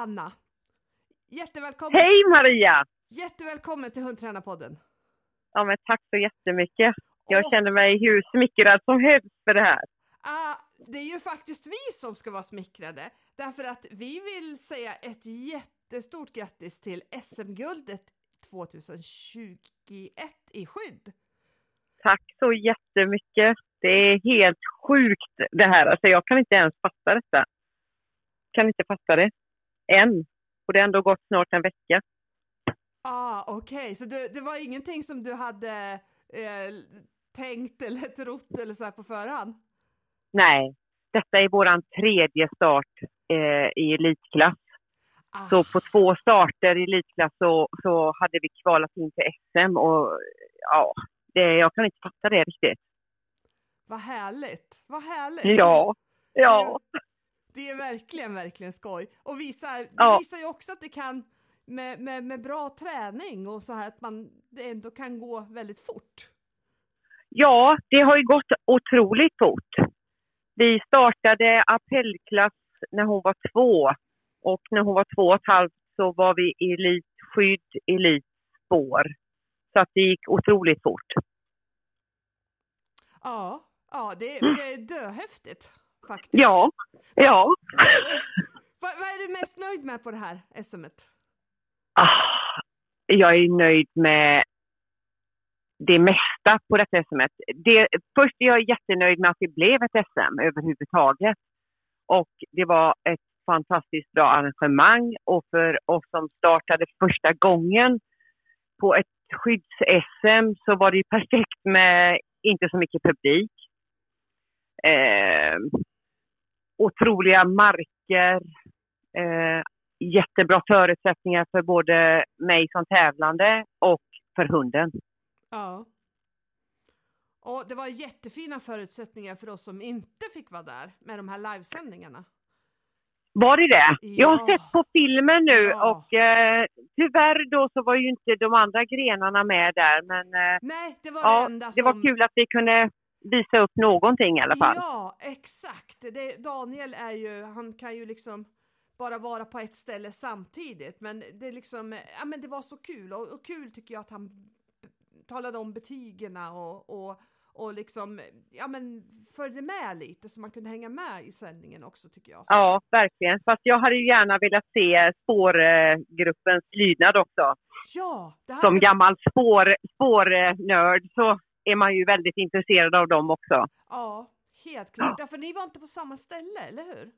Anna! Jättevälkommen, Hej Maria! jättevälkommen till Hundtränarpodden. Ja, men tack så jättemycket. Jag Åh, känner mig hur smickrad som helst för det här. ah, det är ju faktiskt vi som ska vara smickrade, därför att vi vill säga ett jättestort grattis till SM-guldet 2021 i skydd. Tack så jättemycket. Det är helt sjukt det här. Alltså, jag kan inte ens fatta detta. Kan inte fatta det. Än. Och det har ändå gått snart en vecka. Ah, okej, så du, det var ingenting som du hade eh, tänkt eller trott eller så här på förhand? Nej, detta är våran tredje start eh, i elitklass. Ah, Så på två starter i elitklass så, så hade vi kvalat in till SM och ja, det, jag kan inte fatta det riktigt. vad härligt, vad härligt! Ja, ja. Det är verkligen, verkligen skoj. Och visar, det Ja. visar ju också att det kan, med, med, med bra träning och så här, att man, det ändå kan gå väldigt fort. Ja, det har ju gått otroligt fort. Vi startade appellklass när hon var två och när hon var två och ett halvt så var vi elitskydd, elitspår. Så att det gick otroligt fort. Ja, ja det, är- det är döhäftigt faktiskt. Ja, ja. Vad, vad är du mest nöjd med på det här SMet? Ah, jag är nöjd med det mesta på detta SM. Det, först är jag jättenöjd med att det blev ett SM överhuvudtaget. Och det var ett fantastiskt bra arrangemang och för oss som startade första gången på ett skydds-SM så var det perfekt med inte så mycket publik. Eh, otroliga marker, eh, jättebra förutsättningar för både mig som tävlande och för hunden. Ja. Och det var jättefina förutsättningar för oss som inte fick vara där med de här livesändningarna. Var det det? Jag har Ja. sett på filmen nu Ja. och eh, tyvärr då så var ju inte de andra grenarna med där men eh, Nej, det var det ja, enda det var som... kul att vi kunde visa upp någonting i alla fall. Ja, exakt. Det, Daniel är ju, han kan ju liksom bara vara på ett ställe samtidigt, men det liksom, ja men det var så kul och, och kul tycker jag att han talade om betygerna och, och, och liksom, ja men följde med lite så man kunde hänga med i sändningen också tycker jag. Ja, verkligen. Fast jag hade ju gärna velat se spårgruppens lydnad också. Ja, Som gammal spår, spårnörd så är man ju väldigt intresserad av dem också. Ja, helt klart. Därför ni var inte på samma ställe, eller hur?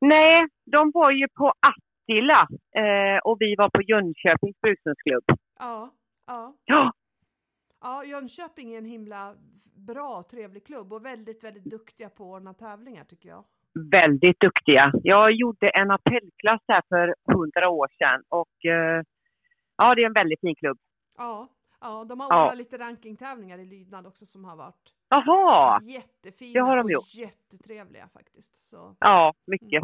Nej, de var ju på Attila eh, och vi var på Jönköpings brukshundsklubb. Ja, ja. Ja, Ja, Jönköping är en himla bra, trevlig klubb och väldigt, väldigt duktiga på att ordna tävlingar tycker jag. väldigt duktiga. Jag gjorde en appellklass här för hundra år sedan och eh, ja, det är en väldigt fin klubb. Ja, ja de har Ja. ordnat lite rankingtävlingar i lydnad också som har varit Jaha, jättefina det har de och gjort. jättetrevliga faktiskt. Så, ja, mycket.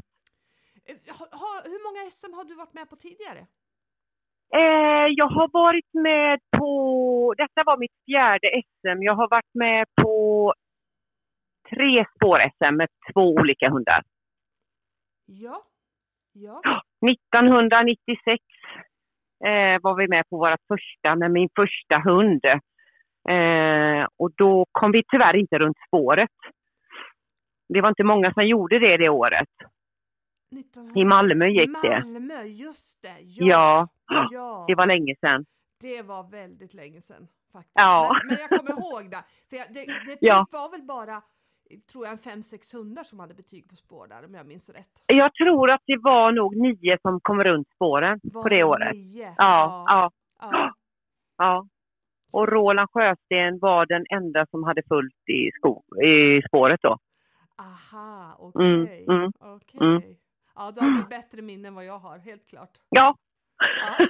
Eh, ha, ha, hur många SM har du varit med på tidigare? Eh, jag har varit med på, detta var mitt fjärde SM, jag har varit med på tre spår-SM med två olika hundar. Ja, ja, 1996 eh, var vi med på våra första med min första hund. Eh, och då kom vi tyvärr inte runt spåret. Det var inte många som gjorde det det året. 1900 I Malmö gick det. Malmö, just det! Ja, ja. det var länge sedan. Det var väldigt länge sedan. Faktiskt. Ja. Men, men jag kommer ihåg det. För jag, det, det typ Ja. var väl bara, tror jag, en fem sex hundar som hade betyg på spår där, om jag minns rätt. Jag tror att det var nog nio som kom runt spåren Var på det året. nio? Ja, ja, ja. ja. Och Roland Sjösten var den enda som hade fullt i, sko- i spåret då. Aha, okej. Mm, mm, okej. mm. Ja, då har du bättre minne än vad jag har, helt klart. Ja, Ja,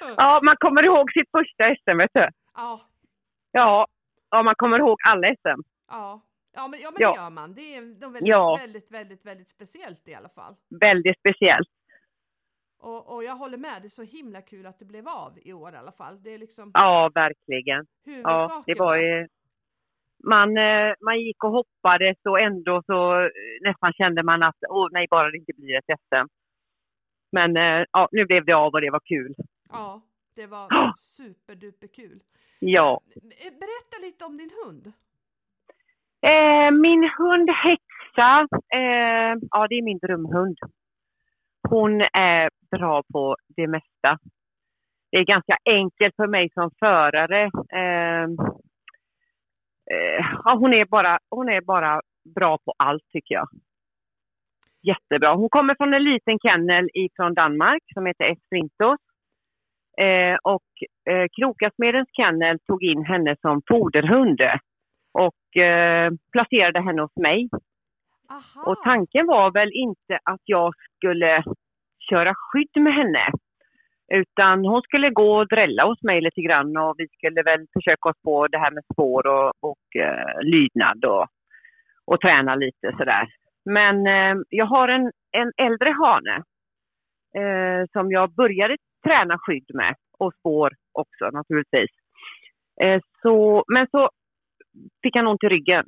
ja man kommer ihåg sitt första SM, vet du. ja, Ja, ja man kommer ihåg alla SM. ja. Ja, men, ja, men Ja. det gör man. Det är de väldigt, Ja. väldigt, väldigt, väldigt speciellt i alla fall. Väldigt speciellt. Och, och jag håller med, det är så himla kul att det blev av i år i alla fall. Det är liksom Ja, verkligen. Ja, det var ju... Man, eh, man gick och hoppades och ändå så eh, nästan kände man att åh nej, bara det inte blir ett SM. Men eh, ja, nu blev det av och det var kul. Ja, det var Ja. superduperkul. Ja. Berätta lite om din hund. Eh, min hund Häxa, eh, ja det är min drömhund. Hon är bra på det mesta. Det är ganska enkelt för mig som förare. Eh, eh, ja, hon, är bara, hon är bara bra på allt tycker jag. Jättebra. Hon kommer från en liten kennel från Danmark som heter Esprintos. Eh, och eh, Krokasmedens kennel tog in henne som foderhund och eh, placerade henne hos mig. Aha. Och tanken var väl inte att jag skulle köra skydd med henne. Utan hon skulle gå och drälla hos mig lite grann och vi skulle väl försöka oss på det här med spår och, och eh, lydnad och, och träna lite sådär. Men eh, jag har en, en äldre hane eh, som jag började träna skydd med och spår också naturligtvis. Eh, så, men så fick han ont i ryggen.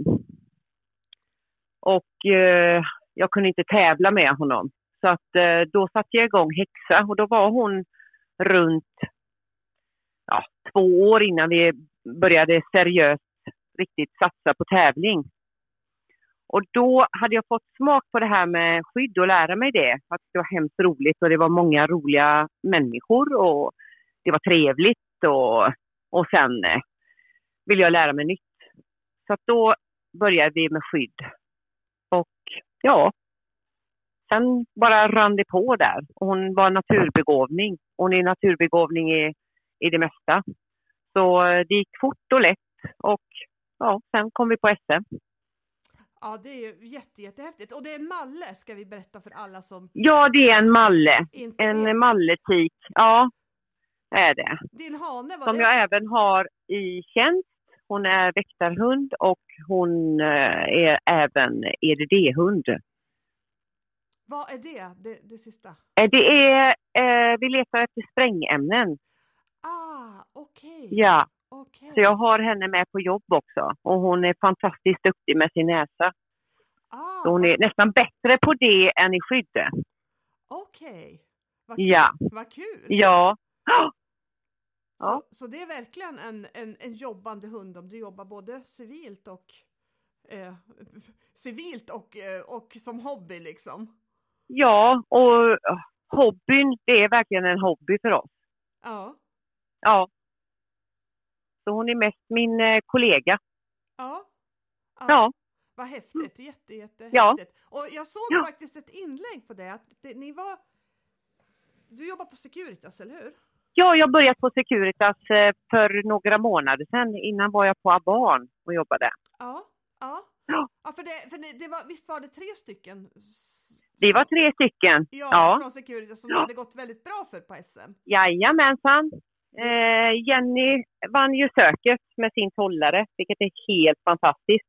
Och eh, jag kunde inte tävla med honom. Så att eh, då satte jag igång Häxa och då var hon runt ja, två år innan vi började seriöst riktigt satsa på tävling. Och då hade jag fått smak på det här med skydd och lära mig det. Att det var hemskt roligt och det var många roliga människor och det var trevligt och, och sen eh, ville jag lära mig nytt. Så att då började vi med skydd. Och ja, sen bara rann det på där. Hon var naturbegåvning. Hon är naturbegåvning i, i det mesta. Så eh, det gick fort och lätt och ja, sen kom vi på SM. Ja, det är ju jätte, jättehäftigt. Och det är Malle, ska vi berätta för alla som Ja, det är en malle. inte En vet. malletik. Ja, är det. Din hane, var Som det? jag även har i tjänst. Hon är väktarhund och hon eh, är även EDD-hund. Vad är det, det, det sista? Eh, Det är, eh, vi letar efter sprängämnen. Ah, okej. Ja, Okej. så jag har henne med på jobb också. Och hon är fantastiskt duktig med sin näsa. Ah, Så hon är nästan bättre på det än i skydde. Okej. Vad kul. Ja. Vad kul. Ja. Ja. Så, så det är verkligen en, en, en jobbande hund om du jobbar både civilt och eh, civilt och, eh, och som hobby liksom. Ja, och hobbyn, det är verkligen en hobby för oss. Ja. Ja. Så hon är mest min eh, kollega. Ja. Ja. Vad häftigt, jätte, jätte Ja. häftigt. Och jag såg Ja. faktiskt ett inlägg på det, att det, ni var du jobbar på Securitas, eller hur? Ja, jag börjat på Securitas eh, för några månader sedan. Innan var jag på Aban och jobbade. Ja, ja. Ja. för det, för det, det var, visst var det tre stycken? Det var tre stycken. Ja, Ja. från Securitas som Ja. hade gått väldigt bra för på SM. Jajamensan. Eh, Jenny vann ju söket med sin tollare, vilket är helt fantastiskt.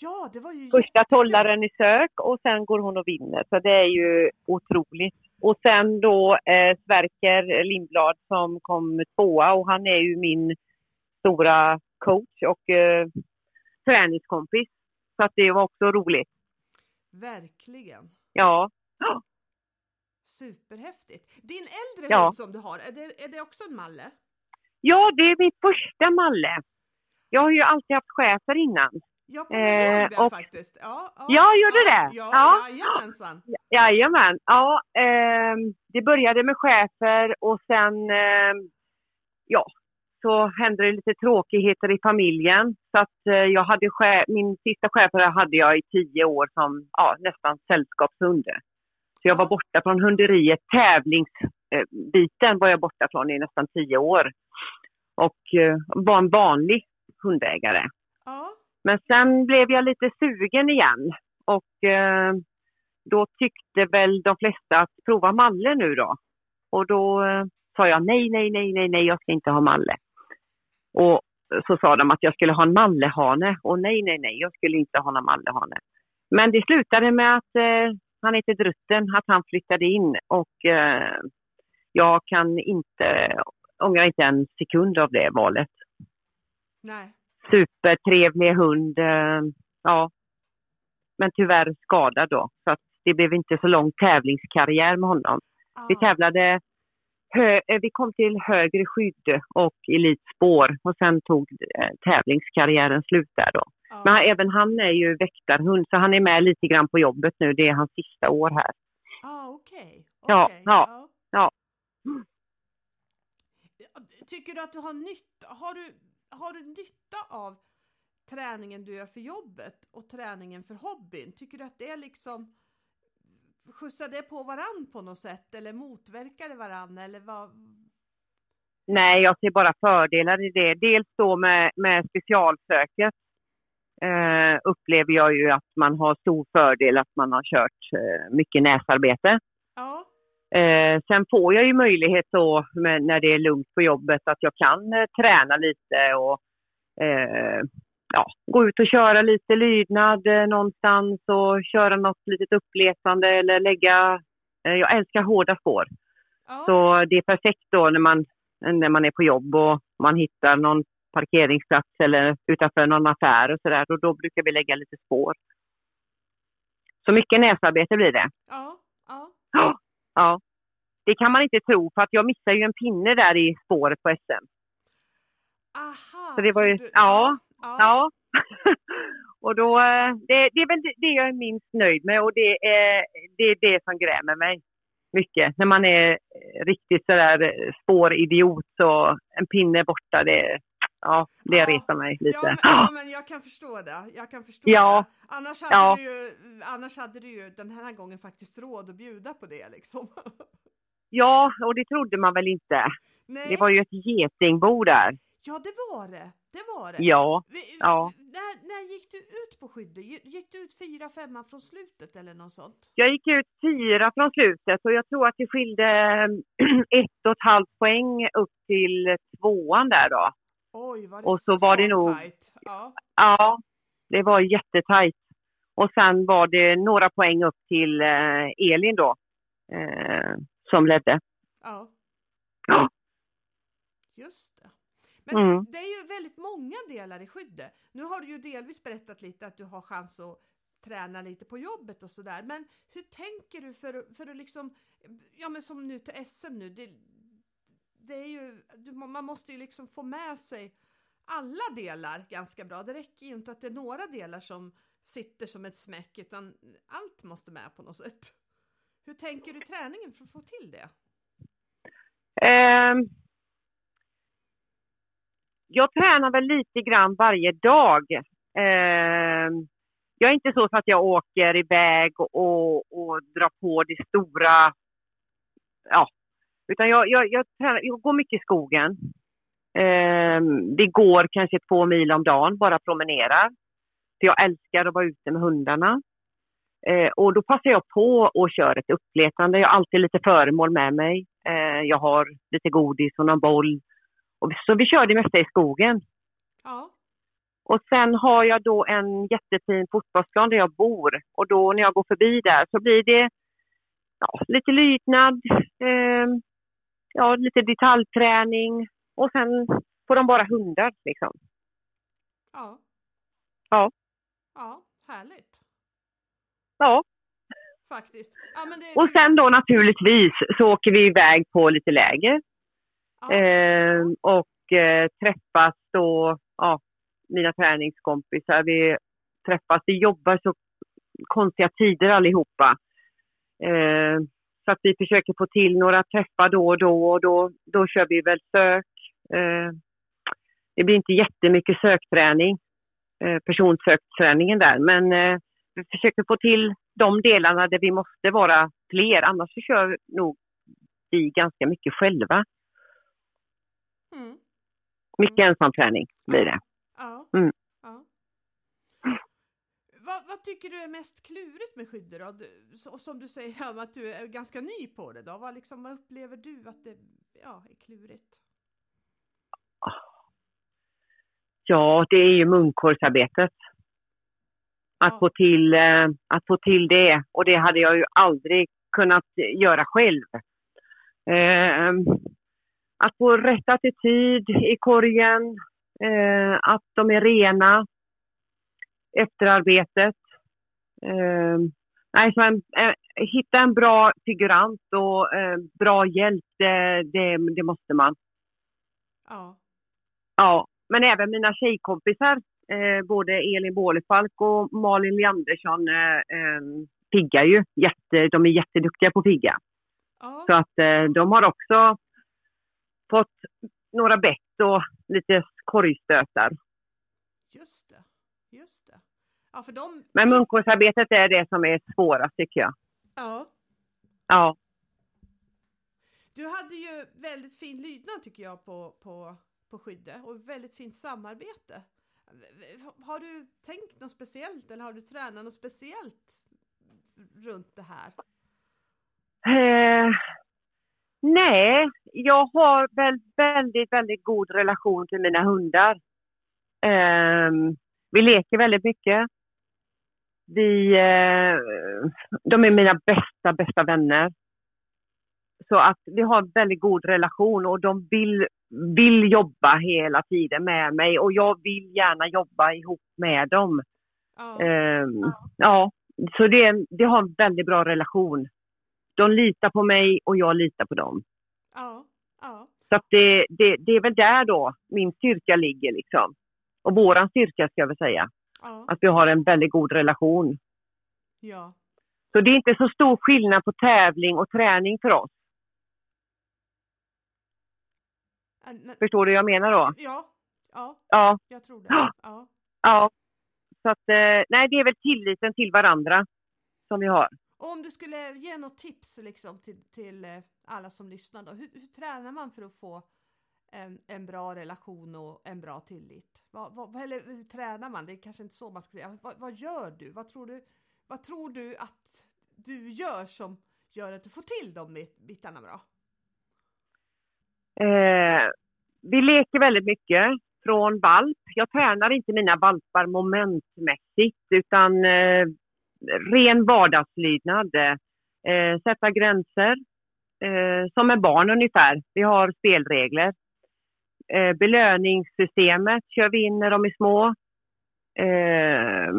Ja, det var ju Första jättekul. tollaren i sök och sen går hon och vinner. Så det är ju otroligt. Och sen då eh, Sverker Lindblad som kom tvåa och han är ju min stora coach och eh, träningskompis. Så att det var också roligt. Verkligen. Ja. Superhäftigt. Din äldre Ja. hund som du har, är det, är det också en malle? ja, det är min första Malle. Jag har ju alltid haft chefer innan. Jag kommer Eh, ihåg det och- faktiskt. Ja, ja, Ja, gör du ja, det? Ja, Ja. jajamensan. Jajamän. Ja, ehm, det började med chefer och sen ehm, ja, så hände det lite tråkigheter i familjen. Så att eh, jag hade chef, min sista chef hade jag i tio år som ja, nästan sällskapshund. Så jag var borta från hunderiet. Tävlingsbiten var jag borta från i nästan tio år. Och eh, var en vanlig hundägare. Men sen blev jag lite sugen igen och eh, då tyckte väl de flesta att prova Malle nu då. Och då eh, sa jag nej, nej, nej, nej, nej, jag ska inte ha Malle. Och så sa de att jag skulle ha en Mallehane och nej, nej, nej, jag skulle inte ha någon Mallehane. Men det slutade med att eh, han heter Drutten, att han flyttade in och eh, jag kan inte, ångrar inte en sekund av det valet nej supertrevlig hund. eh, Ja. Men tyvärr skadad då. Så att det blev inte så lång tävlingskarriär med honom. Vi tävlade, hö, eh, vi kom till högre skydd och elitspår och sen tog eh, tävlingskarriären slut där då. Ja. Men även han är ju väktarhund så han är med lite grann på jobbet nu. Det är hans sista år här. Ah, okej. Ja, okej, ja, ja. Tycker du att du har nytta, har du, har du nytta av träningen du gör för jobbet och träningen för hobbyn? Tycker du att det är liksom skjutsar det på varann på något sätt eller motverkar det varann eller vad? Nej, jag ser bara fördelar i det. Dels då med, med specialsöket eh, upplever jag ju att man har stor fördel att man har kört eh, mycket näsarbete. Eh, sen får jag ju möjlighet då med, när det är lugnt på jobbet att jag kan eh, träna lite och eh, ja, gå ut och köra lite lydnad eh, någonstans och köra något litet uppletande eller lägga... Eh, jag älskar hårda spår. ja, Så det är perfekt då när man, när man är på jobb och man hittar någon parkeringsplats eller utanför någon affär och sådär. Och då brukar vi lägga lite spår. Så mycket näsarbete blir det. ja, Ja. Det kan man inte tro för att jag missade ju en pinne där i spåret på SM. aha. Så det var ju- du- ja, ja, Ja. och då, eh, det, det är väl det- det jag är minst nöjd med och det är det, är det som grämer mig mycket. När man är eh, riktigt sådär eh, spåridiot så en pinne borta, det, ja, det Ja. retar mig lite. Ja men, ja men jag kan förstå det. Jag kan förstå Ja. det. Annars hade, Ja. du ju, annars hade du ju den här gången faktiskt råd att bjuda på det liksom. Ja, och det trodde man väl inte. Nej. Det var ju ett getingbo där. Ja det var det. Det var det. Ja, Vi- ja. När, när gick du ut på skyddet? Gick- du ut fyra, femma från slutet eller något sånt? Jag gick ut fyra från slutet och jag tror att det skilde ett och ett halvt poäng upp till tvåan där då. Oj, var det Och så var det nog- tajt? Ja. Ja, det var jättetajt. Och sen var det några poäng upp till eh, Elin då, eh, som ledde. ja, Ja. just det. Men Mm. det är ju väldigt många delar i skyddet. Nu har du ju delvis berättat lite att du har chans att träna lite på jobbet och sådär. Men hur tänker du för, för att liksom, ja men som nu till SM nu, det, det är ju, man måste ju liksom få med sig alla delar ganska bra. Det räcker ju inte att det är några delar som sitter som ett smäck utan allt måste med på något sätt. Hur tänker du träningen för att få till det? Um, jag tränar väl lite grann varje dag. Um, jag är inte så att jag åker iväg och, och, och drar på det stora. Ja, utan jag, jag, jag, tränar, jag går mycket i skogen. Ehm, vi går kanske två mil om dagen, bara promenerar. För jag älskar att vara ute med hundarna. Eh, och då passar jag på och kör ett uppletande. Jag har alltid lite föremål med mig. Eh, jag har lite godis och någon boll. Och, så vi kör det mesta i skogen. Ja, Och sen har jag då en jättefin fotbollsplan där jag bor. Och då när jag går förbi där så blir det ja, lite lydnad, eh, ja, lite detaljträning och sen får de bara hundar liksom. ja. Ja. Ja, härligt. Ja, Faktiskt. Ja, det, och sen då naturligtvis så åker vi iväg på lite läger. ja, Eh, och eh, träffas då, ja, mina träningskompisar, vi träffas, vi jobbar så konstiga tider allihopa. Eh, så att vi försöker få till några träffar då och då och då, då kör vi väl sök. Eh, det blir inte jättemycket sökträning, eh, personsökträningen där, men eh, vi försöker få till de delarna där vi måste vara fler, annars så kör nog vi ganska mycket själva. mm, Mycket ensamträning blir det. ja, Mm. ja. Vad, vad tycker du är mest klurigt med skyddet då? Du, så, som du säger att du är ganska ny på det då. Vad, liksom, vad upplever du att det ja, är klurigt? Ja, det är ju munkårsarbetet. Att, Ja. få till, eh, att få till det. Och det hade jag ju aldrig kunnat göra själv. Eh, att få rätt attityd i korgen. Eh, att de är rena efter arbetet. Eh, Nej, så en, eh, hitta en bra figurant och eh, bra hjälp, det, det, det måste man. Ja. Ja, men även mina tjejkompisar, eh, både Elin Bålefalk och Malin Leandersson, eh, eh, piggar ju. Jätte, de är jätteduktiga på pigga. Ja. Så att eh, de har också fått några bett och lite korgstötar. Just det. Just det. Ja, för de... Men munkårsarbetet är det som är svårast tycker jag. Ja. Ja. Du hade ju väldigt fin lydnad tycker jag på, på, på skyddet och väldigt fint samarbete. Har du tänkt något speciellt eller har du tränat något speciellt runt det här? Eh, nej, jag har väl väldigt, väldigt god relation till mina hundar. Eh, vi leker väldigt mycket. Vi, eh, de är mina bästa, bästa vänner. Så att vi har en väldigt god relation och de vill, vill jobba hela tiden med mig och jag vill gärna jobba ihop med dem. Ja. Eh, ja, så det, det har en väldigt bra relation. De litar på mig och jag litar på dem. Ja. Ja. Så att det, det, det är väl där då min styrka ligger liksom. Och våran styrka ska jag väl säga. Ja. Att vi har en väldigt god relation. Ja. Så det är inte så stor skillnad på tävling och träning för oss. Ä- nä- Förstår du vad jag menar då? Ja. Ja, Ja, jag tror det. Ja. Ja. ja. Så att, eh, nej det är väl tilliten till varandra som vi har. Och om du skulle ge något tips liksom till, till eh, alla som lyssnar då, hur, hur tränar man för att få en, en bra relation och en bra tillit? Vad, vad, eller hur tränar man? Det är kanske inte så man ska säga. Vad, vad gör du? Vad tror du? Vad tror du att du gör som gör att du får till de bitarna bra? Eh, vi leker väldigt mycket från valp. Jag tränar inte mina valpar momentmässigt utan eh, ren vardagslydnad. Eh, sätta gränser. Eh, som med barn ungefär. Vi har spelregler. Eh, belöningssystemet kör vi in när de är små. Eh,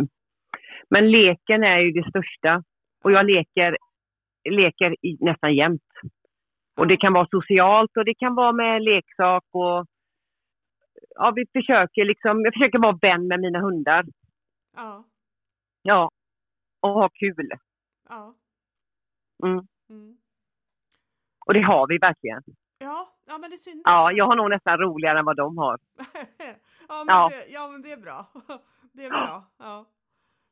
men leken är ju det största. Och jag leker, leker i, nästan jämt. Och det kan vara socialt och det kan vara med leksak och ja, vi försöker liksom, jag försöker vara vän med mina hundar. Ja, Ja. Och ha kul. ja. Mm. Mm. Och det har vi verkligen. Ja, ja men det är synd. Ja, jag har nog nästan roligare än vad de har. ja, men Ja. Det, ja, men det är bra. Det är bra. Ja.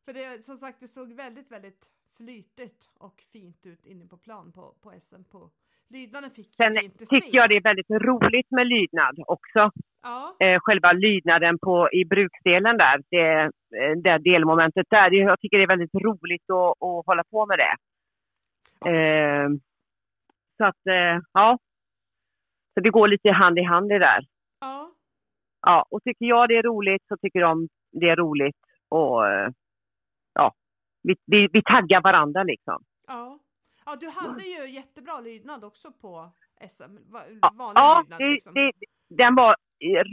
För det, som sagt, det såg väldigt, väldigt flytigt och fint ut inne på plan på, på SM. På lydnaden fick Sen inte tycker se. jag det är väldigt roligt med lydnad också. Ja, Eh, själva lydnaden på, i bruksdelen där, det, eh, det delmomentet där. Det, jag tycker det är väldigt roligt att, att hålla på med det. Eh, så att, eh, ja. Så det går lite hand i hand det där. ja, Ja, och tycker jag det är roligt så tycker de det är roligt. Och eh, ja, vi, vi, vi taggar varandra liksom. ja. Ja, du hade ju jättebra lydnad också på SM. Vanlig ja lydnad det, liksom. det, den var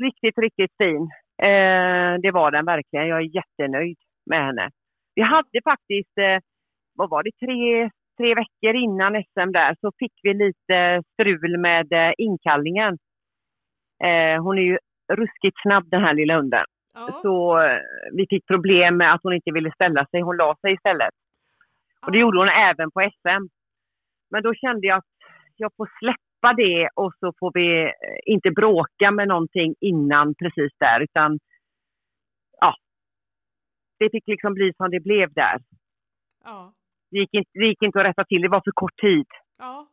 riktigt, riktigt fin. Eh, det var den verkligen. Jag är jättenöjd med henne. Vi hade faktiskt, eh, vad var det, tre, tre veckor innan SM där så fick vi lite strul med eh, inkallningen. Eh, hon är ju ruskigt snabb den här lilla hunden. ja, Så eh, vi fick problem med att hon inte ville ställa sig. Hon la sig istället. Och det gjorde hon även på SM. Men då kände jag att jag får släppa det och så får vi inte bråka med någonting innan precis där utan ja. Det fick liksom bli som det blev där. Ja, Det gick inte, det gick inte att rätta till, det var för kort tid. ja,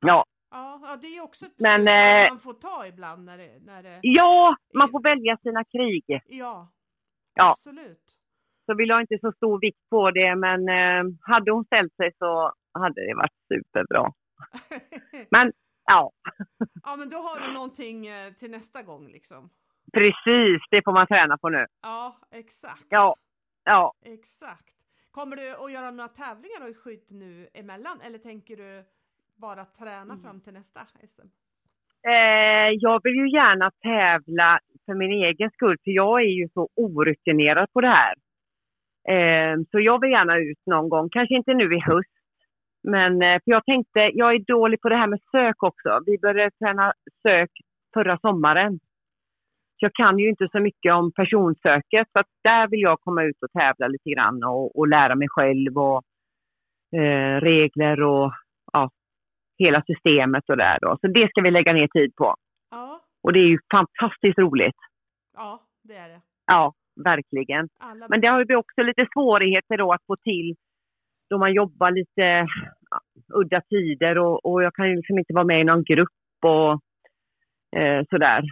Ja, ja, ja, det är också ett Men, eh, man får ta ibland när det, när det ja man får välja sina krig. ja, Ja. absolut. Så vi la inte så stor vikt på det men eh, hade hon ställt sig så hade det varit superbra. Men ja, ja, men då har du någonting eh, till nästa gång liksom. precis det får man träna på nu. Ja, exakt. Ja, ja. Exakt. Kommer du att göra några tävlingar då i skydd nu emellan eller tänker du bara träna Mm. fram till nästa SM? Eh, jag vill ju gärna tävla för min egen skull, för jag är ju så orutinerad på det här. Eh, så jag vill gärna ut någon gång, kanske inte nu i höst. Men eh, för jag tänkte, jag är dålig på det här med sök också. Vi började träna sök förra sommaren. Jag kan ju inte så mycket om personsöket, så där vill jag komma ut och tävla lite grann och, och lära mig själv och eh, regler och ja, hela systemet och där då. Så det ska vi lägga ner tid på. Ja, Och det är ju fantastiskt roligt. ja det är det. Ja, verkligen. Alla... Men det har ju också lite svårigheter då att få till då man jobbar lite udda tider och, och jag kan ju liksom inte vara med i någon grupp och eh, sådär.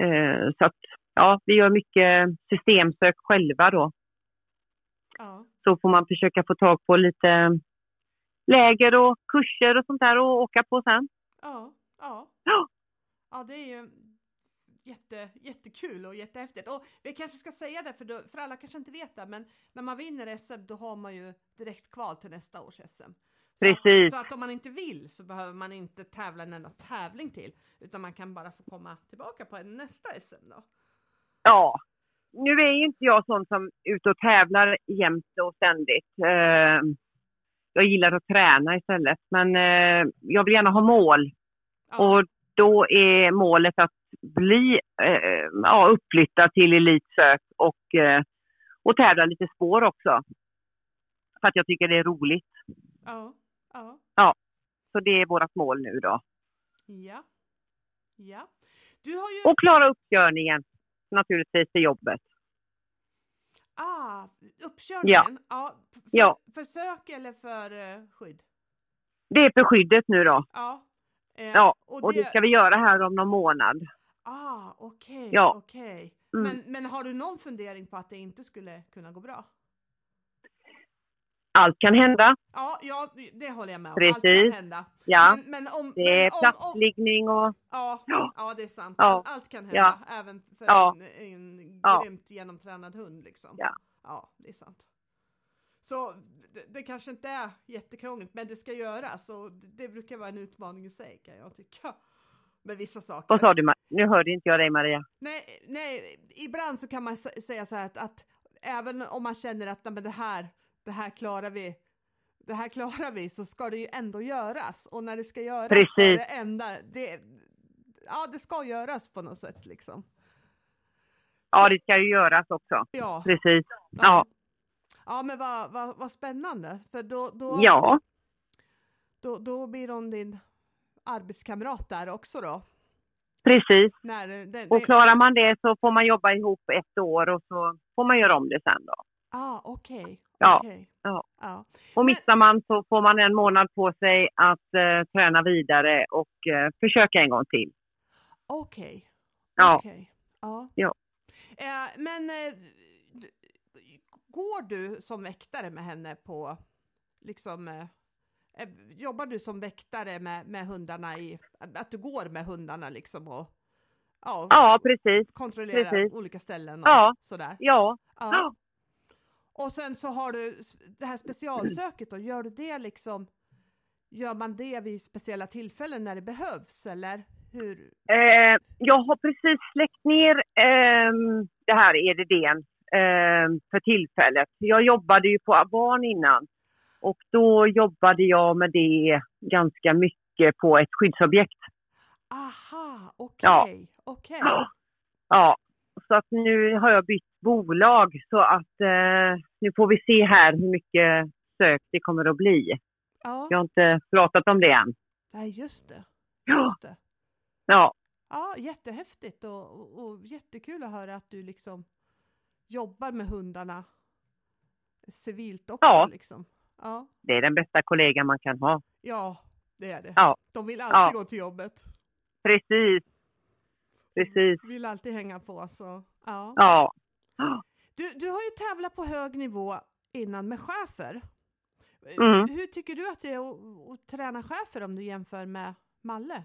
Eh, så att ja, vi gör mycket systemsök själva då. ja. Så får man försöka få tag på lite läger och kurser och sånt där och åka på sen. Ja, ja. Ja, Ja, det är ju jätte, jättekul och jättehäftigt. Och vi kanske ska säga det, för, då, för alla kanske inte vet det, men när man vinner SM då har man ju direkt kval till nästa års SM. Precis. Så att om man inte vill så behöver man inte tävla en enda tävling till, utan man kan bara få komma tillbaka på en nästa SM då. ja. Nu är ju inte jag sån som är ute och tävlar jämt och ständigt. Eh, jag gillar att träna istället, men eh, jag vill gärna ha mål. Ja, Och då är målet att bli eh, ja, uppflyttad till elitsök och, eh, och tävla lite spår också. För att jag tycker det är roligt. ja, ja, Så det är vårt mål nu då. ja, ja. Du har ju, Och klara uppkörningen naturligtvis till jobbet. ah, uppkörningen, ja. f- för, Ja. för sök eller för eh, skydd? Det är för skyddet nu då. Ja. Eh, Ja, Och det ska vi göra här om någon månad. Ah, okej, Ja. okej. Mm. Men, men har du någon fundering på att det inte skulle kunna gå bra? Allt kan hända. Ja, ja det håller jag med om. Precis. Allt kan hända. Ja, Men, men om, det är men om, platsliggning och ja, Ja. ja, det är sant. Ja. Allt, kan hända, även för Ja. en, en Ja. grymt genomtränad hund. Liksom. Ja. ja, det är sant. Så det, det kanske inte är jättekrångligt, men det ska göras. Och det, brukar vara en utmaning i sig kan jag tycka. Med vissa saker. vad sa du? Nu hörde inte jag dig Maria. Nej, nej, ibland så kan man sä- säga så här att, att även om man känner att men det, här, det här klarar vi, det här klarar vi, så ska det ju ändå göras. Och när det ska göras så är Precis. det enda, det, ja det ska göras på något sätt liksom. Ja, det ska ju göras också. Ja, Precis. Ja. ja men vad, vad, vad spännande, för då, då, Ja, då, då blir hon din arbetskamrat där också då. precis. När, det, det, Och klarar man det så får man jobba ihop ett år och så får man göra om det sen då. Ah, okej, Ja, okej. ja. ja. Och missar man så får man en månad på sig att eh, träna vidare och eh, försöka en gång till. Okej. Ja. Okej. Ja. Ja. Eh, men eh, går du som väktare med henne på liksom eh, eh, Jobbar du som väktare med, med hundarna i, att du går med hundarna liksom och ja, Ja, precis. kontrollerar precis. olika ställen och Ja. sådär? Ja. Ja. Ja. Och sen så har du det här specialsöket då, gör du det liksom, gör man det vid speciella tillfällen när det behövs eller hur? Eh, jag har precis släckt ner ehm, det här EDDn ehm, för tillfället. Jag jobbade ju på Avan innan och då jobbade jag med det ganska mycket på ett skyddsobjekt. Aha, okej, Ja. okej. Ja, så att nu har jag bytt bolag så att eh, nu får vi se här hur mycket sök det kommer att bli. Ja, Jag har inte pratat om det än. nej just det. Just det. ja, Ja, jättehäftigt och, och, och jättekul att höra att du liksom jobbar med hundarna civilt också Ja. liksom. Ja, det är den bästa kollegan man kan ha. ja, det är det. Ja. De vill alltid Ja. gå till jobbet. Precis. Precis. Vill alltid hänga på så, ja. Ja. Du, du har ju tävlat på hög nivå innan med chefer. Mm. Hur tycker du att det är att, att träna chefer om du jämför med Malle?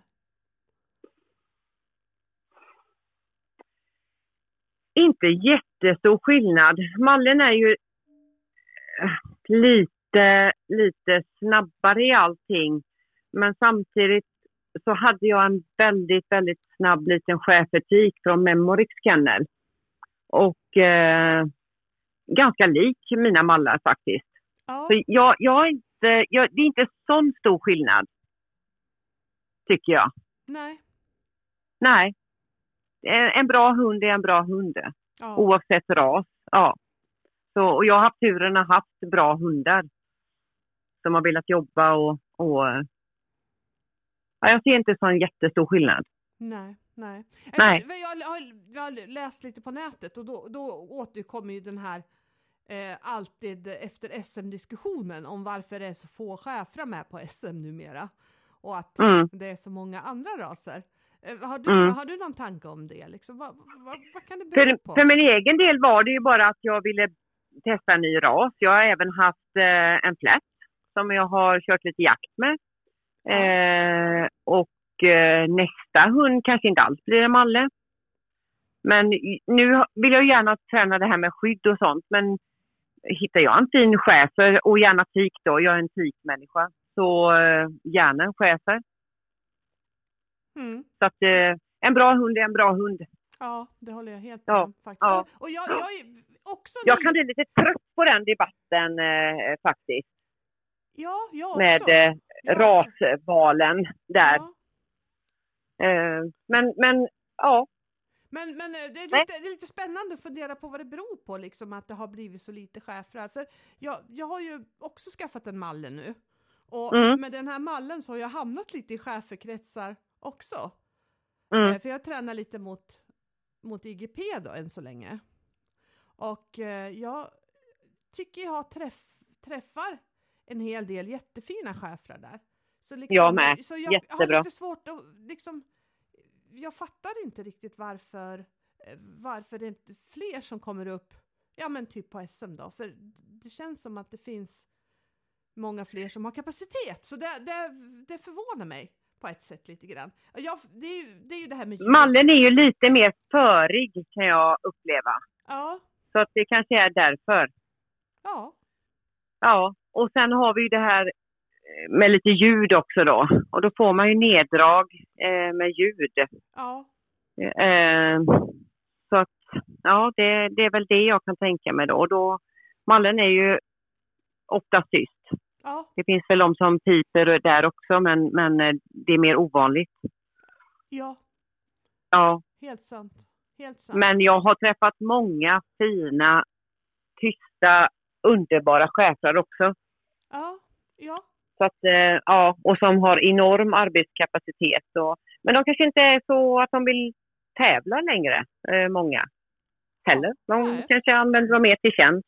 Inte jättestor skillnad. Mallen är ju eh, lite, lite snabbare i allting. Men samtidigt så hade jag en väldigt, väldigt snabb liten schäfertik från Memorix kennel. Och eh, ganska lik mina mallar faktiskt. Ja. Så jag, jag är inte, jag, det är inte sån stor skillnad. Tycker jag. Nej. Nej. En, en bra hund är en bra hund. Ja. Oavsett ras. Ja. Så, och jag har haft turen att ha haft bra hundar. Som har velat jobba och, och ja, jag ser inte sån jättestor skillnad. Nej, nej. Nej. Jag, har, jag har läst lite på nätet och då, då återkommer ju den här eh, alltid efter SM-diskussionen om varför det är så få schäfrar med på SM numera. Och att Mm. det är så många andra raser. Eh, har, du, Mm. har du någon tanke om det? Liksom? Vad, vad, vad kan det För, bero på? för min egen del var det ju bara att jag ville testa en ny ras. Jag har även haft eh, en flätt som jag har kört lite jakt med. Eh, och nästa hund kanske inte alls blir en malle. Men nu vill jag gärna träna det här med skydd och sånt. Men hittar jag en fin schäfer och gärna tik då, jag är en tikmänniska, så eh, gärna en schäfer. Mm. Så att eh, en bra hund är en bra hund. Ja, det håller jag helt Ja, med om faktiskt. ja. Och, jag, jag är också Jag kan bli lite trött på den debatten eh, faktiskt. Ja, jag också. med eh, rasvalen där. Ja. Eh, men, men ja, Men, men eh, det, är lite, det är lite spännande att fundera på vad det beror på, liksom, att det har blivit så lite schäfrar. För jag, jag har ju också skaffat en malle nu. Och Mm. med den här mallen så har jag hamnat lite i schäferkretsar också. mm, Eh, för jag tränar lite mot, mot IGP då än så länge. Och jag tycker jag träff, träffar en hel del jättefina schäfrar där. Så liksom, Jag med. Så jag har Jättebra. lite svårt att liksom, jag fattar inte riktigt varför, eh, varför det är inte fler som kommer upp, ja men typ på SM då, för det känns som att det finns många fler som har kapacitet, så det, det, det förvånar mig på ett sätt lite grann. Jag, det, är ju, det är ju det här med mallen är ju lite mer förig kan jag uppleva. Ja, Så att det kanske är därför. ja, Ja, och sen har vi ju det här med lite ljud också då. Och då får man ju neddrag eh, med ljud. ja, Eh, så att, ja, det, det är väl det jag kan tänka mig då. Och då mallen är ju ofta tyst. ja, Det finns väl de som piper där också, men, men eh, det är mer ovanligt. ja, Ja, helt sant. Helt sant. men jag har träffat många fina, tysta, underbara schäfrar också. Ja, ja, Så att, eh, ja, och som har enorm arbetskapacitet. Och, men de kanske inte är så att de vill tävla längre, eh, många. Heller. De Nej. kanske använder dem mer till tjänst.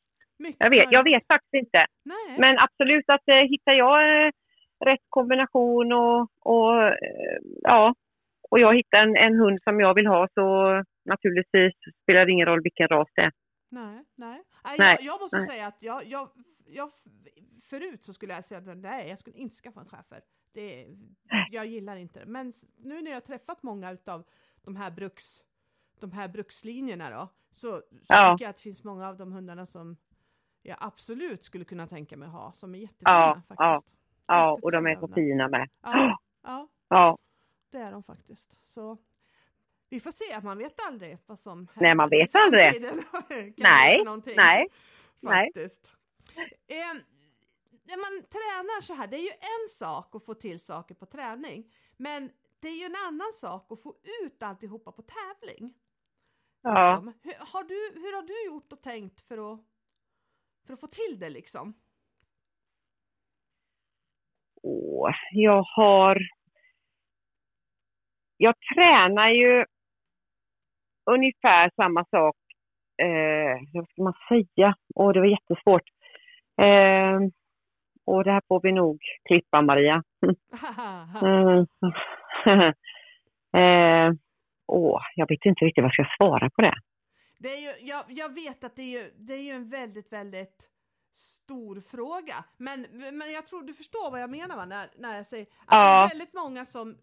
Jag vet, jag vet faktiskt inte. Nej, Men absolut att eh, hittar jag eh, rätt kombination och, och eh, ja, och jag hittar en, en hund som jag vill ha så naturligtvis spelar det ingen roll vilken ras det är. nej, nej. nej, Nej, jag, jag måste nej. säga att jag, jag, jag, förut så skulle jag säga att nej, jag skulle inte skaffa en schäfer. Det, jag gillar inte det. Men nu när jag har träffat många utav de här bruks, de här brukslinjerna då, så, så Ja. tycker jag att det finns många av de hundarna som jag absolut skulle kunna tänka mig ha, som är jättefina Ja, faktiskt. ja. Ja, och de är så fina med. Ja, ja, Ja, det är de faktiskt. Så vi får se, man vet aldrig vad som händer Nej, man vet aldrig. Nej, nej, nej. Faktiskt. Eh, när man tränar så här, det är ju en sak att få till saker på träning, men det är ju en annan sak att få ut alltihopa på tävling. ja. Liksom. Hur, har du, hur har du gjort och tänkt för att, för att få till det liksom? Åh, jag har... Jag tränar ju ungefär samma sak. Eh, vad ska man säga? Åh, det var jättesvårt. Eh, och det här får vi nog klippa, Maria. Mm. eh, åh, jag vet inte riktigt vad jag ska svara på det. Det är ju, jag, jag vet att det är, ju, det är ju en väldigt, väldigt stor fråga. Men, men jag tror du förstår vad jag menar va? När, när jag säger att det Ja. är väldigt många som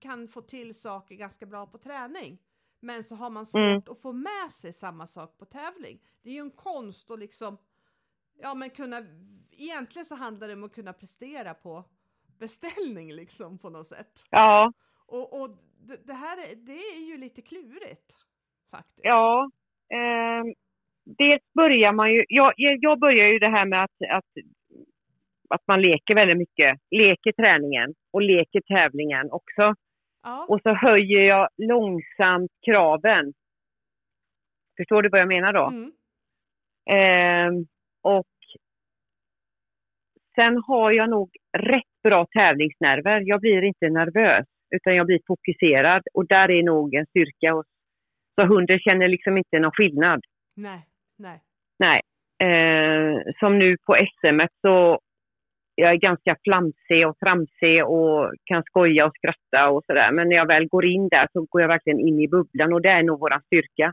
kan få till saker ganska bra på träning. Men så har man svårt Mm. att få med sig samma sak på tävling. Det är ju en konst att liksom, ja men kunna, egentligen så handlar det om att kunna prestera på beställning liksom på något sätt. Ja, Och, och det, det här är, det är ju lite klurigt faktiskt. ja. ehm, dels börjar man ju, jag, jag börjar ju det här med att, att, att man leker väldigt mycket. Leker träningen och leker tävlingen också. Ja. Och så höjer jag långsamt kraven. Förstår du vad jag menar då? Mm. Ehm, och sen har jag nog rätt bra tävlingsnerver. Jag blir inte nervös utan jag blir fokuserad och där är nog en styrka. hos- Så hunden känner liksom inte någon skillnad. Nej, nej. Nej. Eh, som nu på SM så jag är ganska flamsig och tramsig och kan skoja och skratta och sådär. Men när jag väl går in där så går jag verkligen in i bubblan och det är nog våran styrka.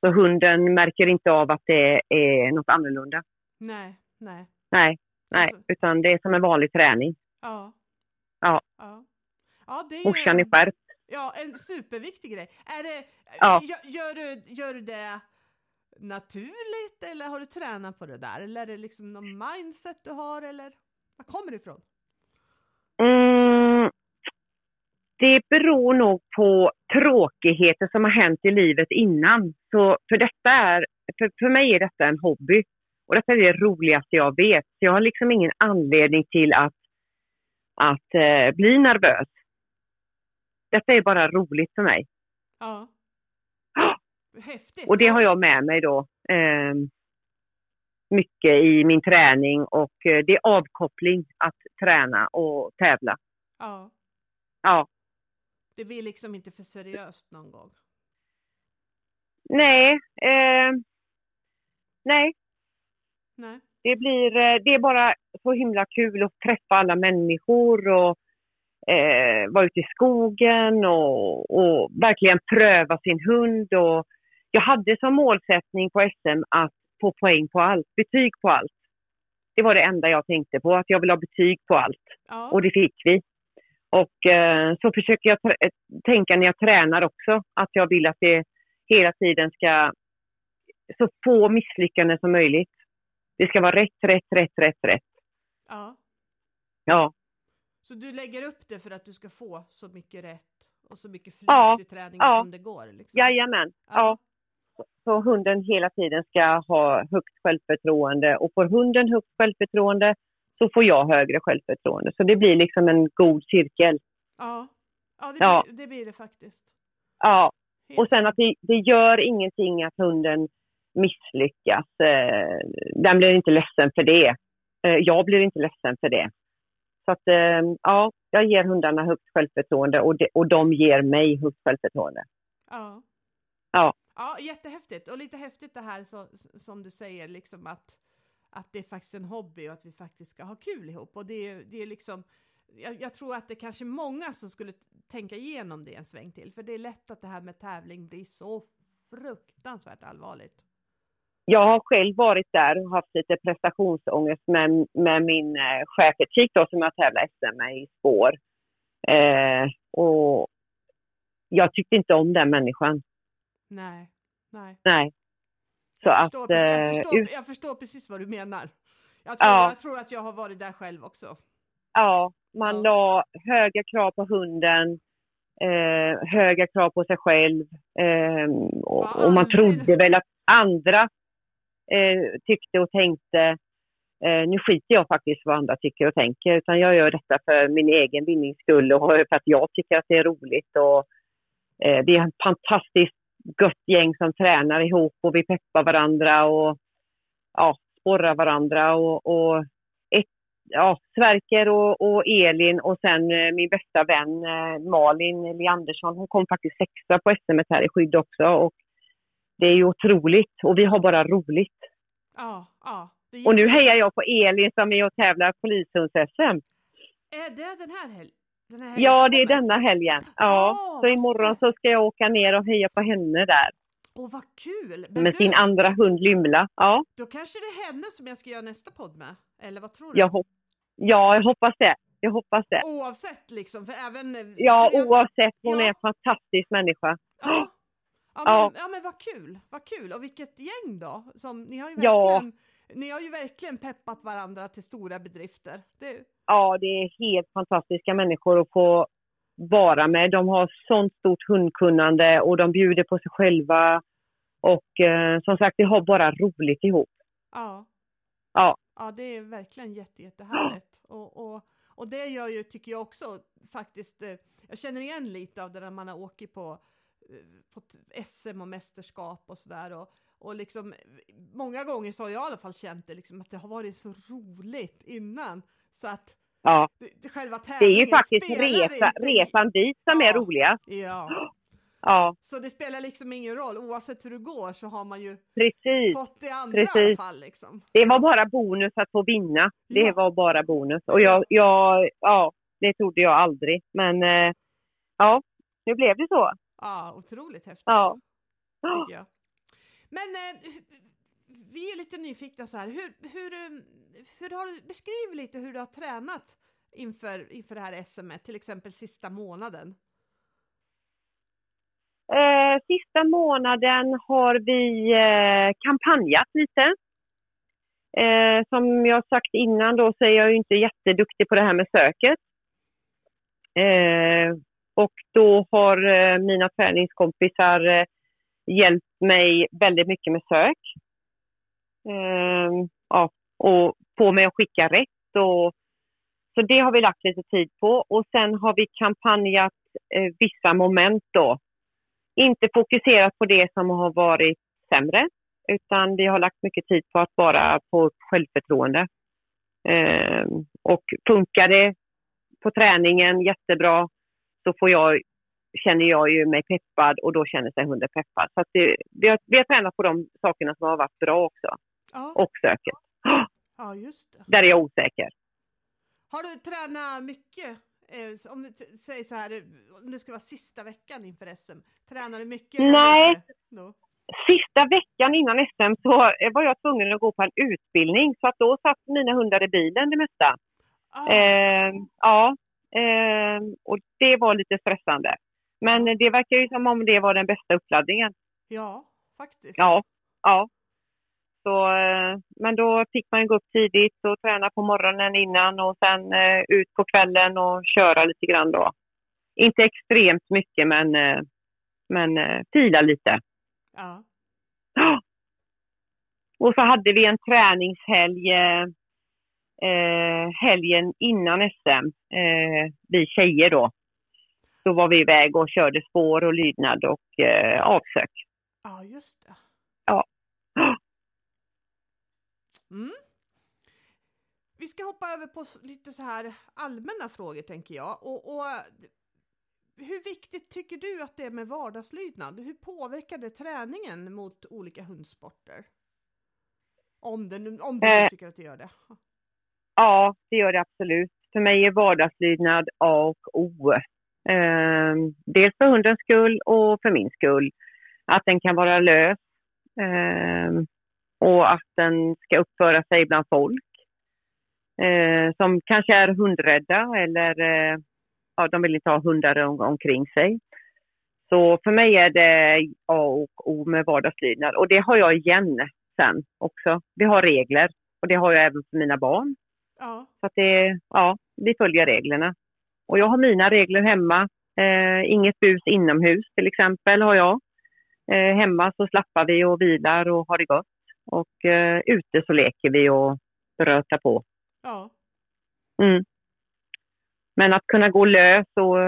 Så hunden märker inte av att det är något annorlunda. Nej, nej. Nej, nej, Alltså- utan det är som en vanlig träning. Ja. Ja. Ja, ja det är Morsan är skärpt. Ja, en superviktig grej. Är det, Ja. gör, gör, du, gör du det naturligt eller har du tränat på det där? Eller är det liksom någon mindset du har eller var kommer det ifrån? Mm, det beror nog på tråkigheter som har hänt i livet innan. Så för, detta är, för, för mig är detta en hobby. Och detta är det roligaste jag vet. Så jag har liksom ingen anledning till att, att eh, bli nervös. Detta är bara roligt för mig. Ja. Häftigt. Och det har jag med mig då. Eh, mycket i min träning och eh, det är avkoppling att träna och tävla. Ja. Ja. Det blir liksom inte för seriöst någon gång. Nej, eh, nej, Nej. det blir, eh, det är bara så himla kul att träffa alla människor och eh, vara ute i skogen och, och verkligen pröva sin hund. Och jag hade som målsättning på SM att få poäng på allt, betyg på allt. Det var det enda jag tänkte på, att jag vill ha betyg på allt. Ja. Och det fick vi. Och eh, så försöker jag tänka när jag tränar också, att jag vill att det hela tiden ska så få misslyckanden som möjligt. Det ska vara rätt, rätt, rätt, rätt, rätt. ja. Ja, Så du lägger upp det för att du ska få så mycket rätt och så mycket flyt Ja. i träningen Ja. som det går? Liksom. jajamän. Ja. Så hunden hela tiden ska ha högt självförtroende och får hunden högt självförtroende så får jag högre självförtroende. Så det blir liksom en god cirkel. Ja, ja, det, Ja. Blir, det blir det faktiskt. Ja, Och sen att det, det gör ingenting att hunden misslyckas. Eh, den blir inte ledsen för det. Eh, jag blir inte ledsen för det. Så att eh, ja, jag ger hundarna högt självförtroende och, de, och de ger mig högt självförtroende. Ja. Ja. Ja, jättehäftigt. Och lite häftigt det här så, som du säger, liksom att, att det är faktiskt en hobby och att vi faktiskt ska ha kul ihop. Och det är, det är liksom, jag, jag tror att det kanske är många som skulle tänka igenom det en sväng till. För det är lätt att det här med tävling blir så fruktansvärt allvarligt. Jag har själv varit där och haft lite prestationsångest med, med min eh, schäfertik då, som jag tävlar SM med i spår. Eh, och jag tyckte inte om den människan. Nej, nej. Nej. Så Jag att... förstår, jag, eh, förstår, jag förstår precis vad du menar. Jag tror, Ja. jag tror att jag har varit där själv också. Ja, man Ja. la höga krav på hunden, eh, höga krav på sig själv eh, och, Ja, och man trodde väl att andra eh, tyckte och tänkte. Eh, nu skiter jag faktiskt vad andra tycker och tänker utan jag gör detta för min egen vinnings skull och för att jag tycker att det är roligt. Och, eh, vi är ett fantastiskt gött gäng som tränar ihop och vi peppar varandra och ja, sporrar varandra och, och ett, ja, Sverker och, och Elin och sen eh, min bästa vän eh, Malin Leandersson. Hon kom faktiskt sexa på SM här i skydd också och det är ju otroligt och vi har bara roligt. Ja, ja. Och nu hejar jag på Elin som är och tävlar polishunds-SM. Är det den här helgen? Här Ja, det är denna helgen. Ja, Åh, så imorgon så ska jag åka ner och heja på henne där Åh, vad kul! Men med du, sin andra hund Lymla. Ja, då kanske det är henne som jag ska göra nästa podd med? Eller vad tror du? jag, ja, jag hoppas det. Jag hoppas det. Oavsett liksom, för även... Ja, för jag- oavsett. Hon Ja. är en fantastisk människa. Ja. Ja, Ja. men, ja men vad kul, vad kul och vilket gäng då! Som, ni, har ju Ja. verkligen, ni har ju verkligen peppat varandra till stora bedrifter. Det, Ja, det är helt fantastiska människor att få vara med. De har sånt stort hundkunnande och de bjuder på sig själva. Och eh, som sagt, vi har bara roligt ihop. Ja. Ja. Ja, det är verkligen jätte, jättehärligt. Och, och, och det gör ju, tycker jag också, faktiskt, eh, jag känner igen lite av det när man har åkt på, på SM och mästerskap och sådär. Och, och liksom, många gånger så har jag i alla fall känt det, liksom, att det har varit så roligt innan. Så att Ja, det, det, själva det är tävlingen ju faktiskt resa, resan dit som är Ja. roligast. Ja, Ja, så det spelar liksom ingen roll, oavsett hur det går så har man ju precis. fått det andra i alla Precis. fall liksom. Det var bara bonus att få vinna. Det Ja. var bara bonus. Och jag, jag, ja, det trodde jag aldrig. Men eh, ja, nu blev det så. Ja, otroligt häftigt. Ja. tycker jag. Men eh, vi är lite nyfikna så här, hur, hur, eh, hur har du, beskriv lite hur du har tränat inför, inför det här SM, till exempel sista månaden. Eh, sista månaden har vi eh, kampanjat lite. Eh, som jag sagt innan då så är jag ju inte jätteduktig på det här med söket. Eh, och då har eh, mina träningskompisar eh, hjälpt mig väldigt mycket med sök. Ehm, ja, och få mig att skicka rätt. Och, så det har vi lagt lite tid på. Och sen har vi kampanjat eh, vissa moment då inte fokuserat på det som har varit sämre, utan vi har lagt mycket tid på att bara få upp självförtroende. Ehm, och funkar det på träningen jättebra så får jag, känner jag ju mig peppad och då känner sig hunden peppad. Så det, vi, har, vi har tränat på de sakerna som har varit bra också, Ja, och söket. ja just det. Där är jag osäker. Har du tränat mycket? Eh, om t- säger så här, eh, om det ska vara sista veckan inför SM, tränar du mycket? Nej. Sista veckan innan SM så var jag tvungen att gå på en utbildning så att då satt mina hundar i bilen det mesta. Ah, Eh, ja, eh, och det var lite stressande. Men det verkar ju som om det var den bästa uppladdningen. ja, faktiskt. Ja, ja. Så, eh, men då fick man gå upp tidigt och träna på morgonen innan och sen eh, ut på kvällen och köra lite grann då. Inte extremt mycket men, eh, men fila lite. Ja. Ja. Och så hade vi en träningshelg eh, helgen innan SM, eh, vi tjejer då. Då var vi iväg och körde spår och lydnad och eh, avsök. ja, just det. Ja. Mm. Vi ska hoppa över på lite så här allmänna frågor tänker jag. Och, och hur viktigt tycker du att det är med vardagslydnad? Hur påverkar det träningen mot olika hundsporter? Om det nu, om du Eh. tycker att det gör det. Ja, det gör det absolut. För mig är vardagslydnad A och O. Eh, dels för hundens skull och för min skull. Att den kan vara lös eh, och att den ska uppföra sig bland folk eh, som kanske är hundrädda eller eh, ja, de vill inte ha hundar om, omkring sig. Så för mig är det A och O med vardagslydnad och det har jag igen sen också. Vi har regler och det har jag även för mina barn. Ja, Så att det, ja, vi följer reglerna. Och jag har mina regler hemma. Eh, inget bus inomhus till exempel har jag. Eh, hemma så slappar vi och vilar och har det gott. Och eh, ute så leker vi och rötar på. ja, Mm. Men att kunna gå lös och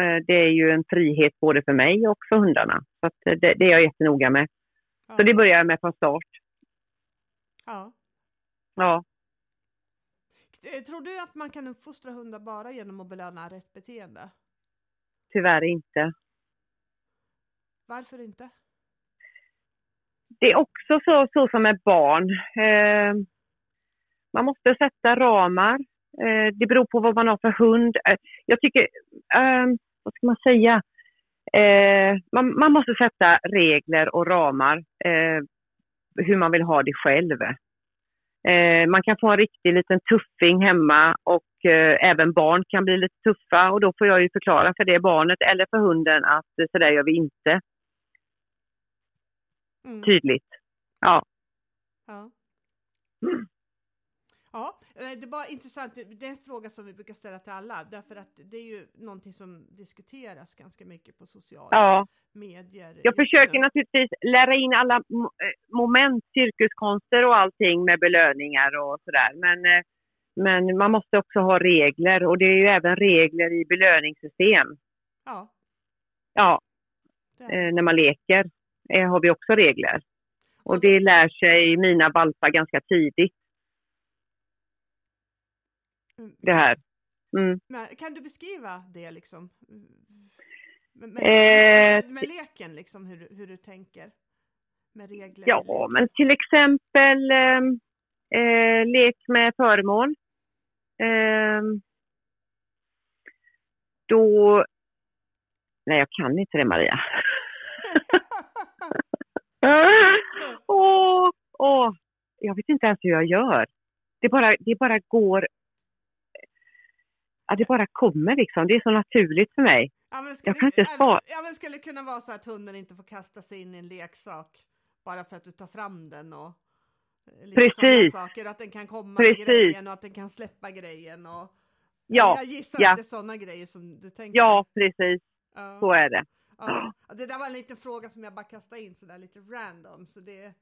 eh, det är ju en frihet både för mig och för hundarna. Så att det, det är jag jättenoga med. ja. Så det börjar jag med från start. ja. Ja. Eh, Tror du att man kan uppfostra hundar bara genom att belöna rätt beteende? Tyvärr inte. Varför inte? det är också så, så som med barn. Eh, man måste sätta ramar. Eh, det beror på vad man har för hund. Eh, jag tycker, eh, vad ska man säga? Eh, man, man måste sätta regler och ramar hur man vill ha det själv. Eh, man kan få en riktig liten tuffing hemma och eh, även barn kan bli lite tuffa och då får jag ju förklara för det barnet eller för hunden att eh, så där gör vi inte Mm. tydligt. Ja. Ja. Mm. Det är bara intressant, det är en fråga som vi brukar ställa till alla, därför att det är ju någonting som diskuteras ganska mycket på sociala Ja, medier. jag försöker naturligtvis lära in alla eh, moment, cirkuskonster och allting med belöningar och sådär. Men, eh, men man måste också ha regler och det är ju även regler i belöningssystem. Ja, Ja, eh, när man leker eh, har vi också regler. Och det lär sig mina valpar ganska tidigt, det här. Mm. Men kan du beskriva det liksom? Med, med, Eh, med, med leken liksom, hur, du- hur du tänker? Med regler? Ja, men till exempel eh, eh, lek med föremål. Eh, då... Nej, jag kan inte det, Maria. Åh, åh, jag vet inte ens hur jag gör. Det bara, det bara går... Ja, det bara kommer liksom. Det är så naturligt för mig. Ja, men Jag det- kan inte ja, svara. Ja, men skulle det kunna vara så att hunden inte får kasta sig in i en leksak bara för att du tar fram den och eh, Precis. saker, att den kan komma Precis. med grejen och att den kan släppa grejen och Ja, jag gissar ja. att det är sådana grejer som du tänker. Ja, precis. ja. Så är det. Ja, det där var en liten fråga som jag bara kastade in sådär lite random. Så det, eh,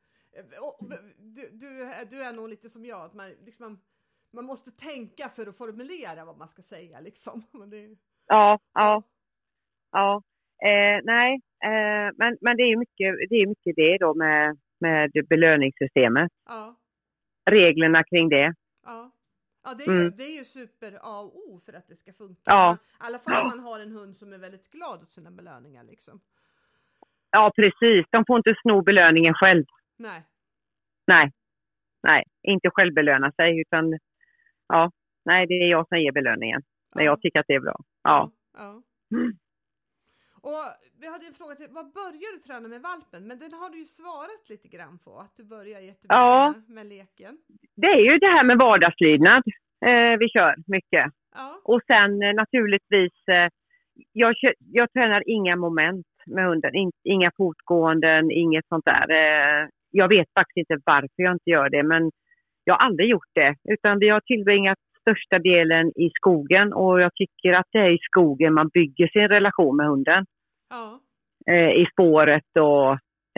och, du, du, är- du är nog lite som jag, att man, liksom, man, måste tänka för att formulera vad man ska säga liksom. Det, Ja, ja. Ja, eh, nej, eh, men, men det är ju mycket det, är mycket det då med, med belöningssystemet. ja, Reglerna kring det. ja. Ja, det är, ju, Mm. det är ju super A och O för att det ska funka. Ja. I alla fall om man har en hund som är väldigt glad åt sina belöningar liksom. Ja, precis. De får inte sno belöningen själv. Nej, Nej, nej, inte självbelöna sig utan ja, nej, det är jag som ger belöningen när Ja. jag tycker att det är bra. Ja. ja. Mm. Och vi hade en fråga till, vad börjar du träna med valpen? Men den har du ju svarat lite grann på, att du börjar jättebra Ja. med, leken. Det är ju det här med vardagslydnad eh, vi kör mycket. Ja, Och sen eh, naturligtvis, eh, jag, jag tränar inga moment med hunden. In, inga fotgåenden, inget sånt där. Eh, jag vet faktiskt inte varför jag inte gör det, men jag har aldrig gjort det. Utan vi har tillbringat största delen i skogen och jag tycker att det är i skogen man bygger sin relation med hunden. ja, Eh, I spåret och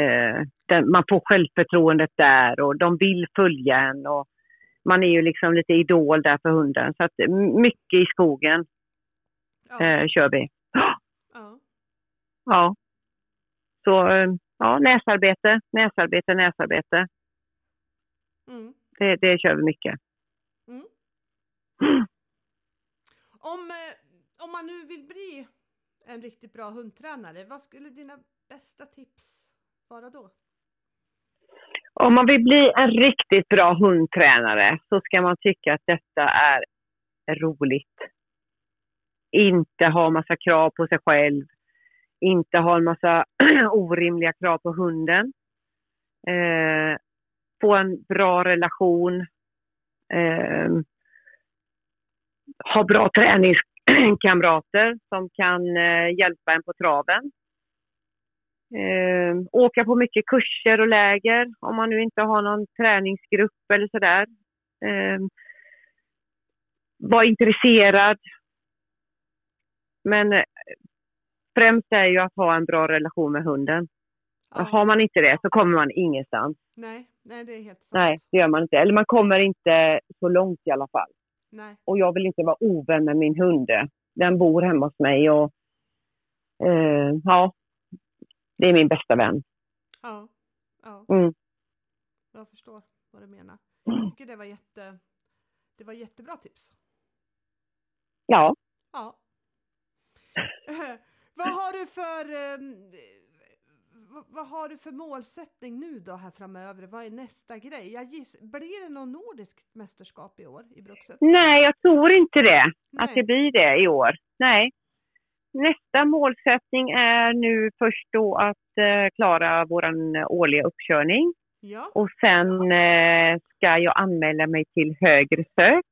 eh, den, man får självförtroendet där och de vill följa en. Och man är ju liksom lite idol där för hunden. Så att mycket i skogen ja, eh, kör vi. ja. Ja. Så eh, ja, näsarbete, näsarbete, näsarbete. Mm. Det, det kör vi mycket. Mm. Om, eh, om man nu vill bli en riktigt bra hundtränare, vad skulle dina bästa tips vara då? Om man vill bli en riktigt bra hundtränare så ska man tycka att detta är roligt. Inte ha massa krav på sig själv. Inte ha en massa orimliga krav på hunden. Eh, få en bra relation. Eh, ha bra träningskamrater som kan eh, hjälpa en på traven. Eh, åka på mycket kurser och läger om man nu inte har någon träningsgrupp eller sådär. Eh, var intresserad. Men eh, främst är ju att ha en bra relation med hunden. Har man inte det så kommer man ingenstans. Nej, nej, det är helt sant. Nej, det gör man inte. Eller man kommer inte så långt i alla fall. Nej. Och jag vill inte vara ovän med min hund. Den bor hemma hos mig och eh, ja, det är min bästa vän. Ja, ja, Mm. jag förstår vad du menar. Jag tycker det var jätte, det var jättebra tips. Ja, Ja. vad har du för ehm, vad, vad har du för målsättning nu då här framöver? Vad är nästa grej? Jag giss, blir det något nordiskt mästerskap i år i Bruxet? nej jag tror inte det. Att Nej. det blir det i år. Nej. Nästa målsättning är nu först då att eh, klara vår årliga uppkörning. Ja, Och sen eh, ska jag anmäla mig till högre sök.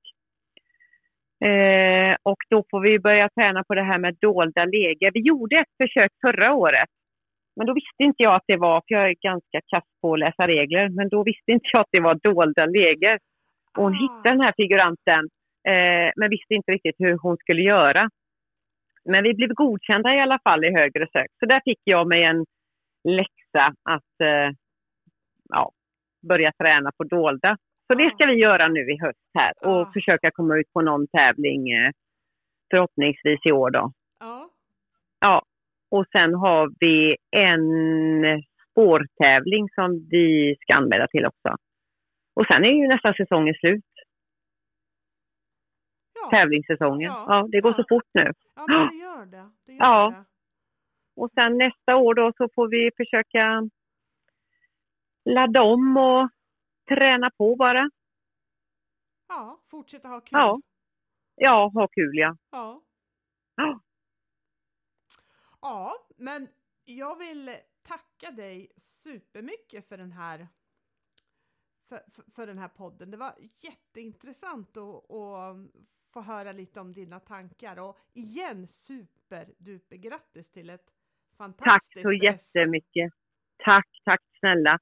Eh, och då får vi börja träna på det här med dolda läger. Vi gjorde ett försök förra året. Men då visste inte jag att det var, för jag är ganska kass på att läsa regler, men då visste inte jag att det var dolda läger. Och hon Ah. hittade den här figuranten eh, men visste inte riktigt hur hon skulle göra. Men vi blev godkända i alla fall i högre sök. Så där fick jag mig en läxa att eh, ja, börja träna på dolda. Så det Ja. ska vi göra nu i höst här och Ah. försöka komma ut på någon tävling eh, förhoppningsvis i år då. Ja. Ja, och sen har vi en spårtävling som vi ska anmäla till också. Och sen är ju nästa säsongen slut, Ja. tävlingssäsongen. Ja. Ja, det går Ja. så fort nu. ja, det gör det. det, gör Ja. det. Och sen nästa år då så får vi försöka ladda om och träna på bara. Ja, fortsätta ha kul. Ja. Ja, ha kul ja. Ja. Ja. Ja, men jag vill tacka dig supermycket för den här för, för, för den här podden. Det var jätteintressant att, att få höra lite om dina tankar och igen superduper grattis till ett Tack fantastiskt så SM. jättemycket. Tack, tack snälla.